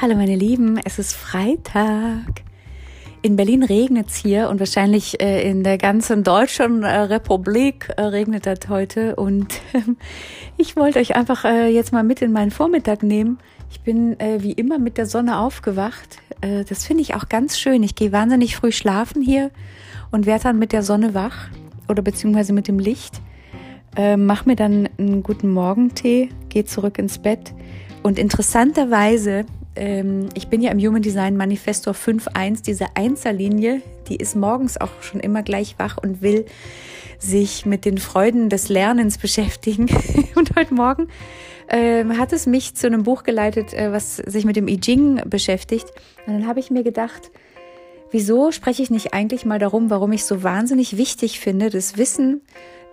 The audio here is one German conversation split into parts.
Hallo meine Lieben, es ist Freitag. In Berlin regnet es hier und wahrscheinlich äh, in der ganzen deutschen äh, Republik äh, regnet das heute. Und ich wollte euch einfach äh, jetzt mal mit in meinen Vormittag nehmen. Ich bin äh, wie immer mit der Sonne aufgewacht. Äh, das finde ich auch ganz schön. Ich gehe wahnsinnig früh schlafen hier und werde dann mit der Sonne wach oder beziehungsweise mit dem Licht. mach mir dann einen guten Morgentee, gehe zurück ins Bett. Und interessanterweise ähm, ich bin ja im Human Design Manifestor 5.1, diese Einzellinie, die ist morgens auch schon immer gleich wach und will sich mit den Freuden des Lernens beschäftigen. und heute Morgen äh, hat es mich zu einem Buch geleitet, äh, was sich mit dem I Ching beschäftigt. Und dann habe ich mir gedacht, wieso spreche ich nicht eigentlich mal darum, warum ich so wahnsinnig wichtig finde, das Wissen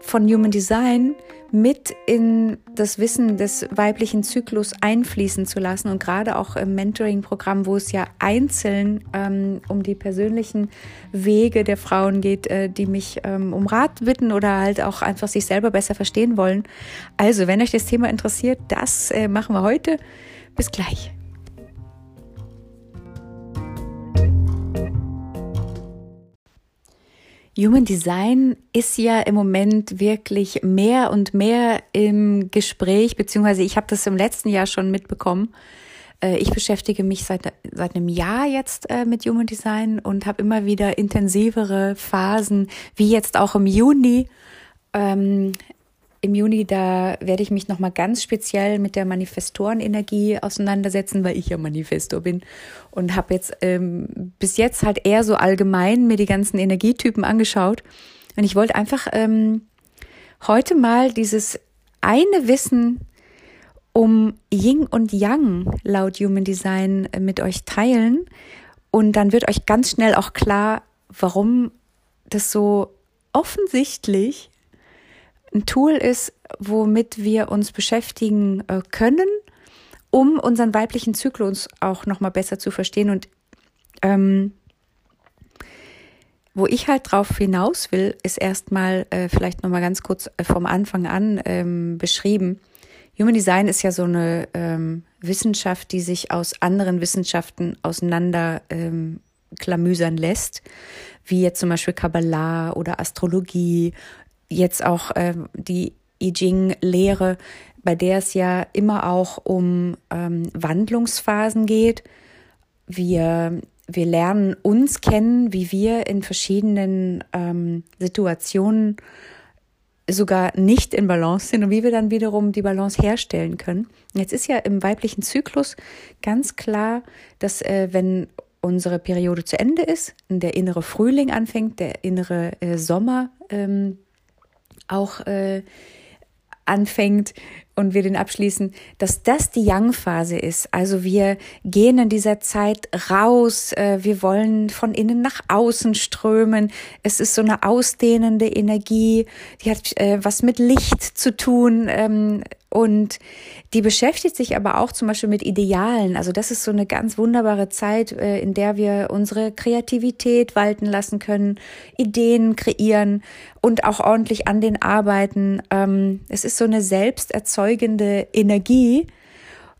von Human Design mit in das Wissen des weiblichen Zyklus einfließen zu lassen und gerade auch im Mentoring-Programm, wo es ja einzeln ähm, um die persönlichen Wege der Frauen geht, äh, die mich ähm, um Rat bitten oder halt auch einfach sich selber besser verstehen wollen. Also, wenn euch das Thema interessiert, das äh, machen wir heute. Bis gleich. Human Design ist ja im Moment wirklich mehr und mehr im Gespräch, beziehungsweise ich habe das im letzten Jahr schon mitbekommen. Äh, ich beschäftige mich seit, seit einem Jahr jetzt äh, mit Human Design und habe immer wieder intensivere Phasen, wie jetzt auch im Juni. Ähm, im Juni, da werde ich mich nochmal ganz speziell mit der Manifestorenenergie auseinandersetzen, weil ich ja Manifestor bin und habe jetzt ähm, bis jetzt halt eher so allgemein mir die ganzen Energietypen angeschaut. Und ich wollte einfach ähm, heute mal dieses eine Wissen um Yin und Yang laut Human Design äh, mit euch teilen. Und dann wird euch ganz schnell auch klar, warum das so offensichtlich ein Tool ist, womit wir uns beschäftigen äh, können, um unseren weiblichen Zyklus auch noch mal besser zu verstehen und ähm, wo ich halt drauf hinaus will, ist erstmal äh, vielleicht noch mal ganz kurz äh, vom Anfang an ähm, beschrieben. Human Design ist ja so eine ähm, Wissenschaft, die sich aus anderen Wissenschaften auseinander ähm, lässt, wie jetzt zum Beispiel Kabbalah oder Astrologie jetzt auch äh, die I Ching-Lehre, bei der es ja immer auch um ähm, Wandlungsphasen geht. Wir, wir lernen uns kennen, wie wir in verschiedenen ähm, Situationen sogar nicht in Balance sind und wie wir dann wiederum die Balance herstellen können. Jetzt ist ja im weiblichen Zyklus ganz klar, dass äh, wenn unsere Periode zu Ende ist, der innere Frühling anfängt, der innere äh, Sommer ähm, auch äh, anfängt und wir den abschließen, dass das die Yang-Phase ist. Also wir gehen in dieser Zeit raus, äh, wir wollen von innen nach außen strömen. Es ist so eine ausdehnende Energie, die hat äh, was mit Licht zu tun. Ähm, und die beschäftigt sich aber auch zum Beispiel mit Idealen. Also das ist so eine ganz wunderbare Zeit, äh, in der wir unsere Kreativität walten lassen können, Ideen kreieren und auch ordentlich an den arbeiten. Ähm, es ist so eine selbsterzeugende Energie,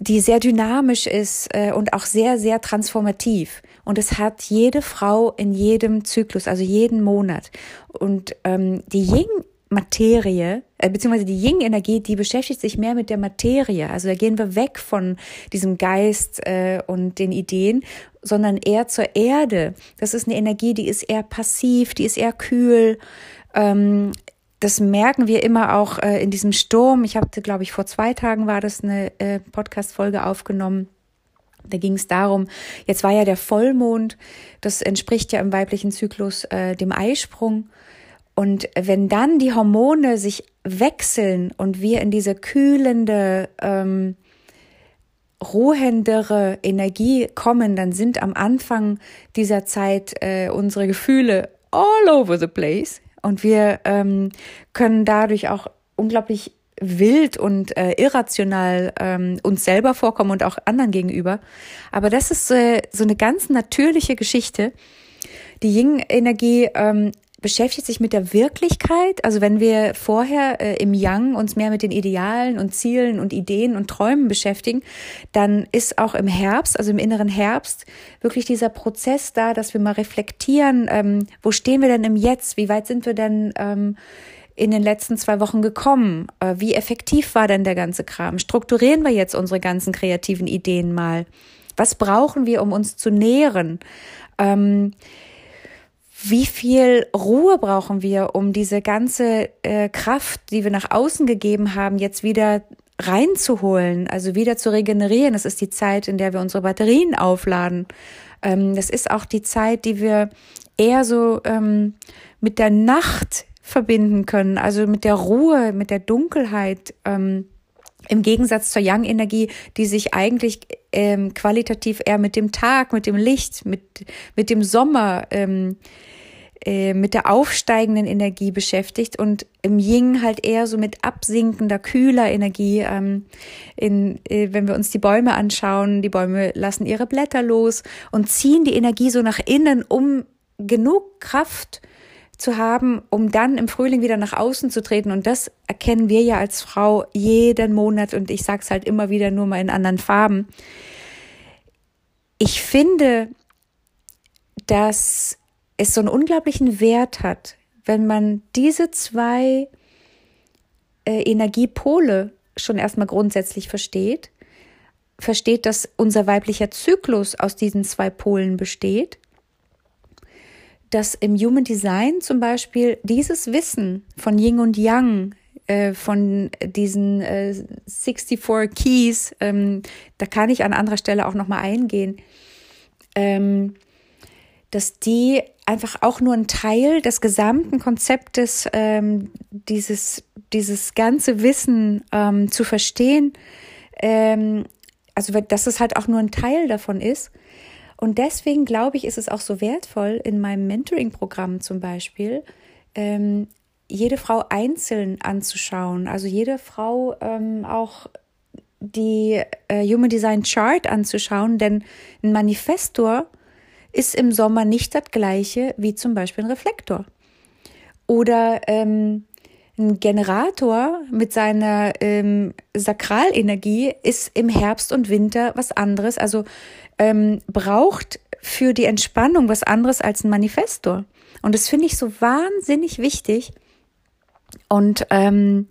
die sehr dynamisch ist äh, und auch sehr, sehr transformativ. Und es hat jede Frau in jedem Zyklus, also jeden Monat. Und ähm, die Ying Materie, äh, beziehungsweise die Yin-Energie, die beschäftigt sich mehr mit der Materie. Also da gehen wir weg von diesem Geist äh, und den Ideen, sondern eher zur Erde. Das ist eine Energie, die ist eher passiv, die ist eher kühl. Ähm, das merken wir immer auch äh, in diesem Sturm. Ich hatte, glaube ich, vor zwei Tagen war das eine äh, Podcast-Folge aufgenommen. Da ging es darum, jetzt war ja der Vollmond, das entspricht ja im weiblichen Zyklus äh, dem Eisprung. Und wenn dann die Hormone sich wechseln und wir in diese kühlende, ähm, ruhendere Energie kommen, dann sind am Anfang dieser Zeit äh, unsere Gefühle all over the place und wir ähm, können dadurch auch unglaublich wild und äh, irrational ähm, uns selber vorkommen und auch anderen gegenüber. Aber das ist äh, so eine ganz natürliche Geschichte. Die Yin-Energie ähm, beschäftigt sich mit der Wirklichkeit. Also wenn wir vorher äh, im Yang uns mehr mit den Idealen und Zielen und Ideen und Träumen beschäftigen, dann ist auch im Herbst, also im inneren Herbst, wirklich dieser Prozess da, dass wir mal reflektieren, ähm, wo stehen wir denn im Jetzt, wie weit sind wir denn ähm, in den letzten zwei Wochen gekommen? Äh, wie effektiv war denn der ganze Kram? Strukturieren wir jetzt unsere ganzen kreativen Ideen mal? Was brauchen wir, um uns zu nähren? Ähm, wie viel Ruhe brauchen wir, um diese ganze äh, Kraft, die wir nach außen gegeben haben, jetzt wieder reinzuholen, also wieder zu regenerieren. Das ist die Zeit, in der wir unsere Batterien aufladen. Ähm, das ist auch die Zeit, die wir eher so ähm, mit der Nacht verbinden können, also mit der Ruhe, mit der Dunkelheit. Ähm, im Gegensatz zur Yang-Energie, die sich eigentlich ähm, qualitativ eher mit dem Tag, mit dem Licht, mit, mit dem Sommer, ähm, äh, mit der aufsteigenden Energie beschäftigt und im Yin halt eher so mit absinkender, kühler Energie. Ähm, in, äh, wenn wir uns die Bäume anschauen, die Bäume lassen ihre Blätter los und ziehen die Energie so nach innen, um genug Kraft zu haben, um dann im Frühling wieder nach außen zu treten. Und das erkennen wir ja als Frau jeden Monat und ich sage es halt immer wieder nur mal in anderen Farben. Ich finde, dass es so einen unglaublichen Wert hat, wenn man diese zwei äh, Energiepole schon erstmal grundsätzlich versteht, versteht, dass unser weiblicher Zyklus aus diesen zwei Polen besteht dass im Human Design zum Beispiel dieses Wissen von Yin und Yang, äh, von diesen äh, 64 Keys, ähm, da kann ich an anderer Stelle auch nochmal eingehen, ähm, dass die einfach auch nur ein Teil des gesamten Konzeptes, ähm, dieses, dieses ganze Wissen ähm, zu verstehen, ähm, also dass es halt auch nur ein Teil davon ist und deswegen glaube ich, ist es auch so wertvoll, in meinem Mentoring-Programm zum Beispiel, ähm, jede Frau einzeln anzuschauen. Also jede Frau ähm, auch die äh, Human Design Chart anzuschauen, denn ein Manifestor ist im Sommer nicht das gleiche wie zum Beispiel ein Reflektor. Oder ähm, ein Generator mit seiner ähm, Sakralenergie ist im Herbst und Winter was anderes. Also ähm, braucht für die Entspannung was anderes als ein Manifestor. Und das finde ich so wahnsinnig wichtig. Und ähm,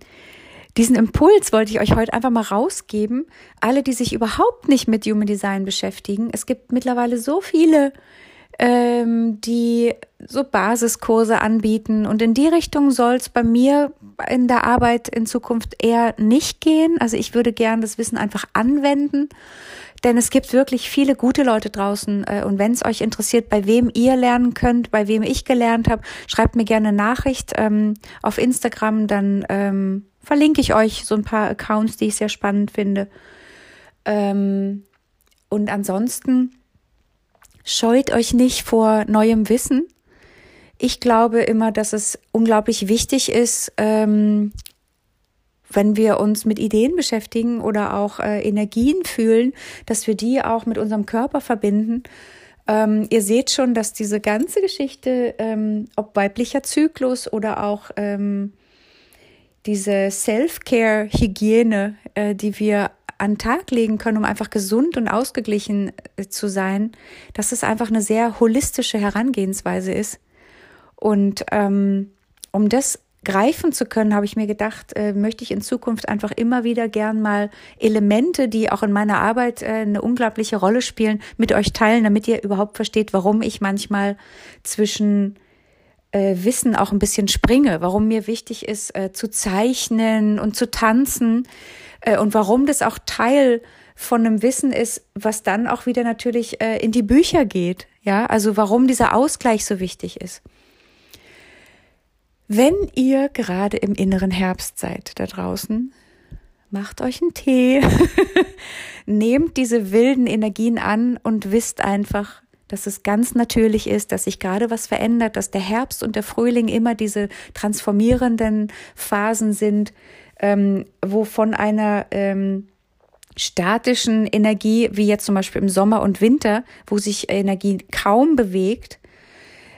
diesen Impuls wollte ich euch heute einfach mal rausgeben. Alle, die sich überhaupt nicht mit Human Design beschäftigen. Es gibt mittlerweile so viele, ähm, die so Basiskurse anbieten. Und in die Richtung soll es bei mir in der Arbeit in Zukunft eher nicht gehen. Also ich würde gern das Wissen einfach anwenden denn es gibt wirklich viele gute Leute draußen. Äh, und wenn es euch interessiert, bei wem ihr lernen könnt, bei wem ich gelernt habe, schreibt mir gerne eine Nachricht ähm, auf Instagram. Dann ähm, verlinke ich euch so ein paar Accounts, die ich sehr spannend finde. Ähm, und ansonsten scheut euch nicht vor neuem Wissen. Ich glaube immer, dass es unglaublich wichtig ist, ähm, wenn wir uns mit Ideen beschäftigen oder auch äh, Energien fühlen, dass wir die auch mit unserem Körper verbinden. Ähm, ihr seht schon, dass diese ganze Geschichte, ähm, ob weiblicher Zyklus oder auch ähm, diese Self-Care-Hygiene, äh, die wir an Tag legen können, um einfach gesund und ausgeglichen äh, zu sein, dass es einfach eine sehr holistische Herangehensweise ist. Und ähm, um das greifen zu können, habe ich mir gedacht, äh, möchte ich in Zukunft einfach immer wieder gern mal Elemente, die auch in meiner Arbeit äh, eine unglaubliche Rolle spielen, mit euch teilen, damit ihr überhaupt versteht, warum ich manchmal zwischen äh, Wissen auch ein bisschen springe, warum mir wichtig ist, äh, zu zeichnen und zu tanzen äh, und warum das auch Teil von einem Wissen ist, was dann auch wieder natürlich äh, in die Bücher geht. Ja, also warum dieser Ausgleich so wichtig ist. Wenn ihr gerade im inneren Herbst seid da draußen, macht euch einen Tee, nehmt diese wilden Energien an und wisst einfach, dass es ganz natürlich ist, dass sich gerade was verändert, dass der Herbst und der Frühling immer diese transformierenden Phasen sind, ähm, wo von einer ähm, statischen Energie, wie jetzt zum Beispiel im Sommer und Winter, wo sich Energie kaum bewegt,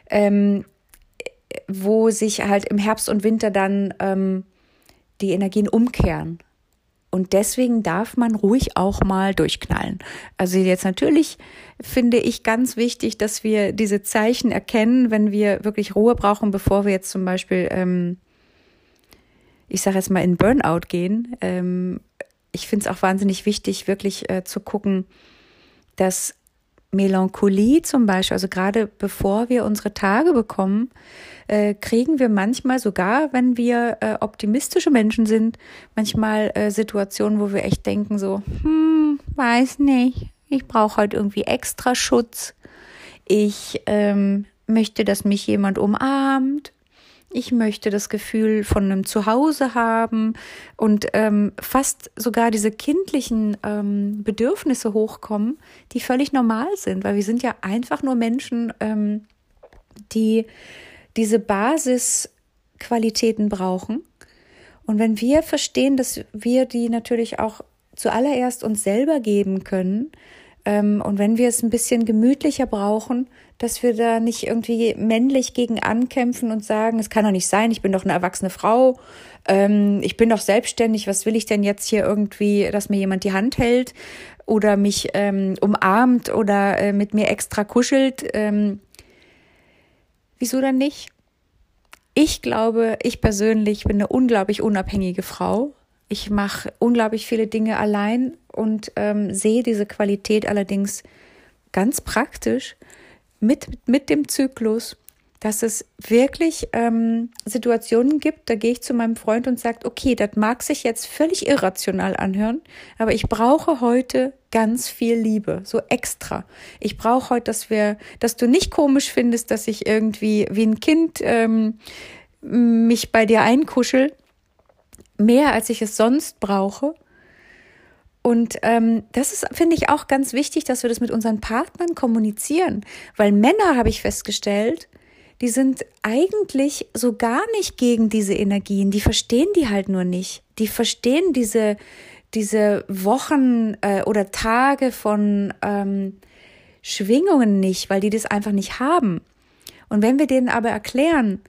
ähm, wo sich halt im Herbst und Winter dann ähm, die Energien umkehren. Und deswegen darf man ruhig auch mal durchknallen. Also jetzt natürlich finde ich ganz wichtig, dass wir diese Zeichen erkennen, wenn wir wirklich Ruhe brauchen, bevor wir jetzt zum Beispiel, ähm, ich sage jetzt mal, in Burnout gehen. Ähm, ich finde es auch wahnsinnig wichtig, wirklich äh, zu gucken, dass Melancholie zum Beispiel, also gerade bevor wir unsere Tage bekommen, äh, kriegen wir manchmal sogar, wenn wir äh, optimistische Menschen sind, manchmal äh, Situationen, wo wir echt denken so, hm, weiß nicht, ich brauche halt irgendwie extra Schutz. Ich ähm, möchte, dass mich jemand umarmt. Ich möchte das Gefühl von einem Zuhause haben und ähm, fast sogar diese kindlichen ähm, Bedürfnisse hochkommen, die völlig normal sind, weil wir sind ja einfach nur Menschen, ähm, die diese Basisqualitäten brauchen. Und wenn wir verstehen, dass wir die natürlich auch zuallererst uns selber geben können, ähm, und wenn wir es ein bisschen gemütlicher brauchen, dass wir da nicht irgendwie männlich gegen ankämpfen und sagen, es kann doch nicht sein, ich bin doch eine erwachsene Frau, ähm, ich bin doch selbstständig, was will ich denn jetzt hier irgendwie, dass mir jemand die Hand hält oder mich ähm, umarmt oder äh, mit mir extra kuschelt. Ähm, wieso dann nicht? Ich glaube, ich persönlich bin eine unglaublich unabhängige Frau. Ich mache unglaublich viele Dinge allein und ähm, sehe diese Qualität allerdings ganz praktisch mit, mit dem Zyklus, dass es wirklich ähm, Situationen gibt, da gehe ich zu meinem Freund und sage, okay, das mag sich jetzt völlig irrational anhören, aber ich brauche heute ganz viel Liebe, so extra. Ich brauche heute, dass wir, dass du nicht komisch findest, dass ich irgendwie wie ein Kind ähm, mich bei dir einkuschel, mehr als ich es sonst brauche. Und ähm, das ist, finde ich, auch ganz wichtig, dass wir das mit unseren Partnern kommunizieren. Weil Männer, habe ich festgestellt, die sind eigentlich so gar nicht gegen diese Energien. Die verstehen die halt nur nicht. Die verstehen diese, diese Wochen äh, oder Tage von ähm, Schwingungen nicht, weil die das einfach nicht haben. Und wenn wir denen aber erklären,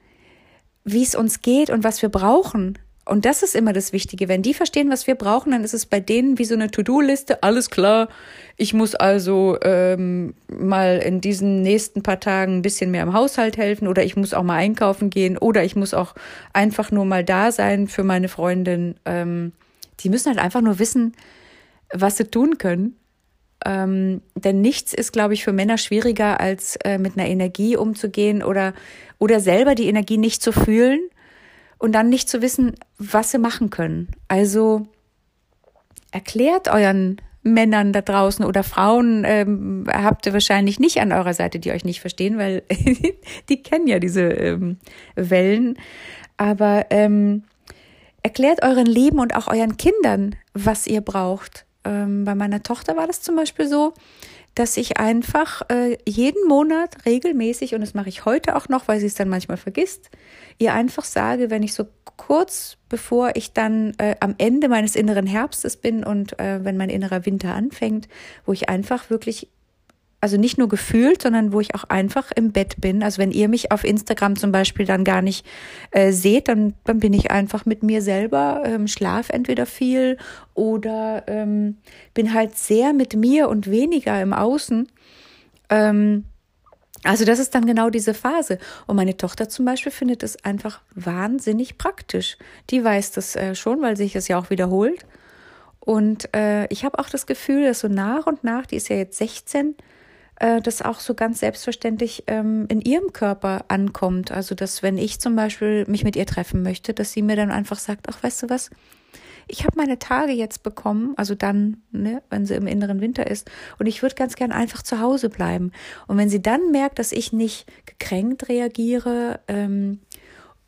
wie es uns geht und was wir brauchen, und das ist immer das Wichtige. Wenn die verstehen, was wir brauchen, dann ist es bei denen wie so eine To-Do-Liste. Alles klar. Ich muss also ähm, mal in diesen nächsten paar Tagen ein bisschen mehr im Haushalt helfen oder ich muss auch mal einkaufen gehen oder ich muss auch einfach nur mal da sein für meine Freundin. Ähm, die müssen halt einfach nur wissen, was sie tun können. Ähm, denn nichts ist, glaube ich, für Männer schwieriger, als äh, mit einer Energie umzugehen oder, oder selber die Energie nicht zu fühlen und dann nicht zu wissen, was sie machen können. Also erklärt euren Männern da draußen oder Frauen ähm, habt ihr wahrscheinlich nicht an eurer Seite, die euch nicht verstehen, weil die kennen ja diese ähm, Wellen. Aber ähm, erklärt euren Lieben und auch euren Kindern, was ihr braucht. Ähm, bei meiner Tochter war das zum Beispiel so, dass ich einfach äh, jeden Monat regelmäßig, und das mache ich heute auch noch, weil sie es dann manchmal vergisst, ihr einfach sage, wenn ich so kurz bevor ich dann äh, am Ende meines inneren Herbstes bin und äh, wenn mein innerer Winter anfängt, wo ich einfach wirklich also nicht nur gefühlt, sondern wo ich auch einfach im Bett bin. Also wenn ihr mich auf Instagram zum Beispiel dann gar nicht äh, seht, dann, dann bin ich einfach mit mir selber, ähm, schlaf entweder viel oder ähm, bin halt sehr mit mir und weniger im Außen. Ähm, also das ist dann genau diese Phase. Und meine Tochter zum Beispiel findet es einfach wahnsinnig praktisch. Die weiß das äh, schon, weil sich es ja auch wiederholt. Und äh, ich habe auch das Gefühl, dass so nach und nach, die ist ja jetzt 16, äh, das auch so ganz selbstverständlich ähm, in ihrem Körper ankommt. Also, dass wenn ich zum Beispiel mich mit ihr treffen möchte, dass sie mir dann einfach sagt, ach, weißt du was, ich habe meine Tage jetzt bekommen, also dann, ne, wenn sie im inneren Winter ist, und ich würde ganz gern einfach zu Hause bleiben. Und wenn sie dann merkt, dass ich nicht gekränkt reagiere ähm,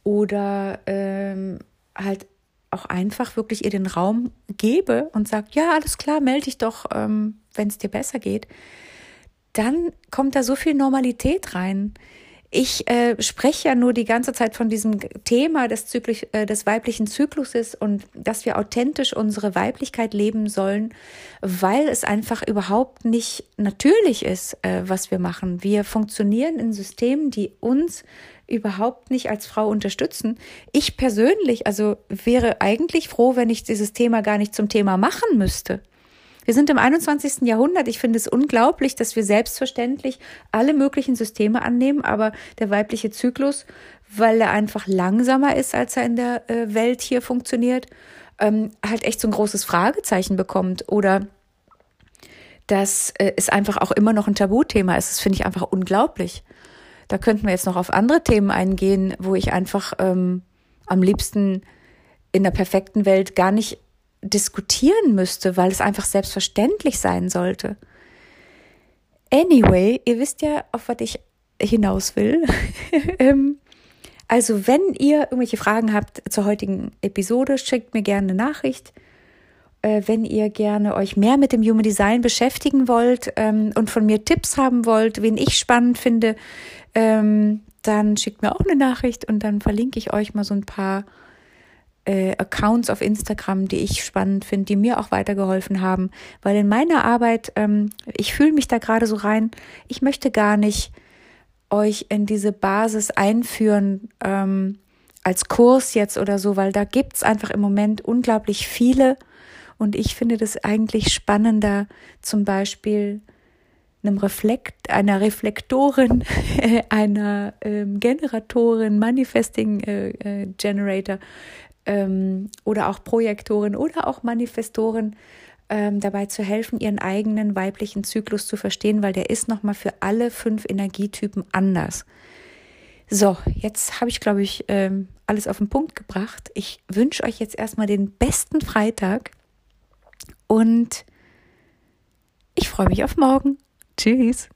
oder ähm, halt auch einfach wirklich ihr den Raum gebe und sagt, ja, alles klar, melde dich doch, ähm, wenn es dir besser geht, dann kommt da so viel Normalität rein. Ich äh, spreche ja nur die ganze Zeit von diesem Thema des, Zyklisch, äh, des weiblichen Zykluses und dass wir authentisch unsere Weiblichkeit leben sollen, weil es einfach überhaupt nicht natürlich ist, äh, was wir machen. Wir funktionieren in Systemen, die uns überhaupt nicht als Frau unterstützen. Ich persönlich, also wäre eigentlich froh, wenn ich dieses Thema gar nicht zum Thema machen müsste. Wir sind im 21. Jahrhundert. Ich finde es unglaublich, dass wir selbstverständlich alle möglichen Systeme annehmen, aber der weibliche Zyklus, weil er einfach langsamer ist, als er in der äh, Welt hier funktioniert, ähm, halt echt so ein großes Fragezeichen bekommt oder dass äh, es einfach auch immer noch ein Tabuthema ist. Das finde ich einfach unglaublich. Da könnten wir jetzt noch auf andere Themen eingehen, wo ich einfach ähm, am liebsten in der perfekten Welt gar nicht diskutieren müsste, weil es einfach selbstverständlich sein sollte. Anyway, ihr wisst ja, auf was ich hinaus will. Ähm, also, wenn ihr irgendwelche Fragen habt zur heutigen Episode, schickt mir gerne eine Nachricht. Äh, wenn ihr gerne euch mehr mit dem Human Design beschäftigen wollt ähm, und von mir Tipps haben wollt, wen ich spannend finde, ähm, dann schickt mir auch eine Nachricht und dann verlinke ich euch mal so ein paar äh, Accounts auf Instagram, die ich spannend finde, die mir auch weitergeholfen haben. Weil in meiner Arbeit, ähm, ich fühle mich da gerade so rein, ich möchte gar nicht euch in diese Basis einführen ähm, als Kurs jetzt oder so, weil da gibt's einfach im Moment unglaublich viele und ich finde das eigentlich spannender, zum Beispiel einem Reflekt, einer Reflektorin, einer ähm, Generatorin, Manifesting äh, äh, Generator ähm, oder auch Projektorin oder auch Manifestorin ähm, dabei zu helfen, ihren eigenen weiblichen Zyklus zu verstehen, weil der ist nochmal für alle fünf Energietypen anders. So, jetzt habe ich, glaube ich, ähm, alles auf den Punkt gebracht. Ich wünsche euch jetzt erstmal den besten Freitag und ich freue mich auf morgen. Tschüss.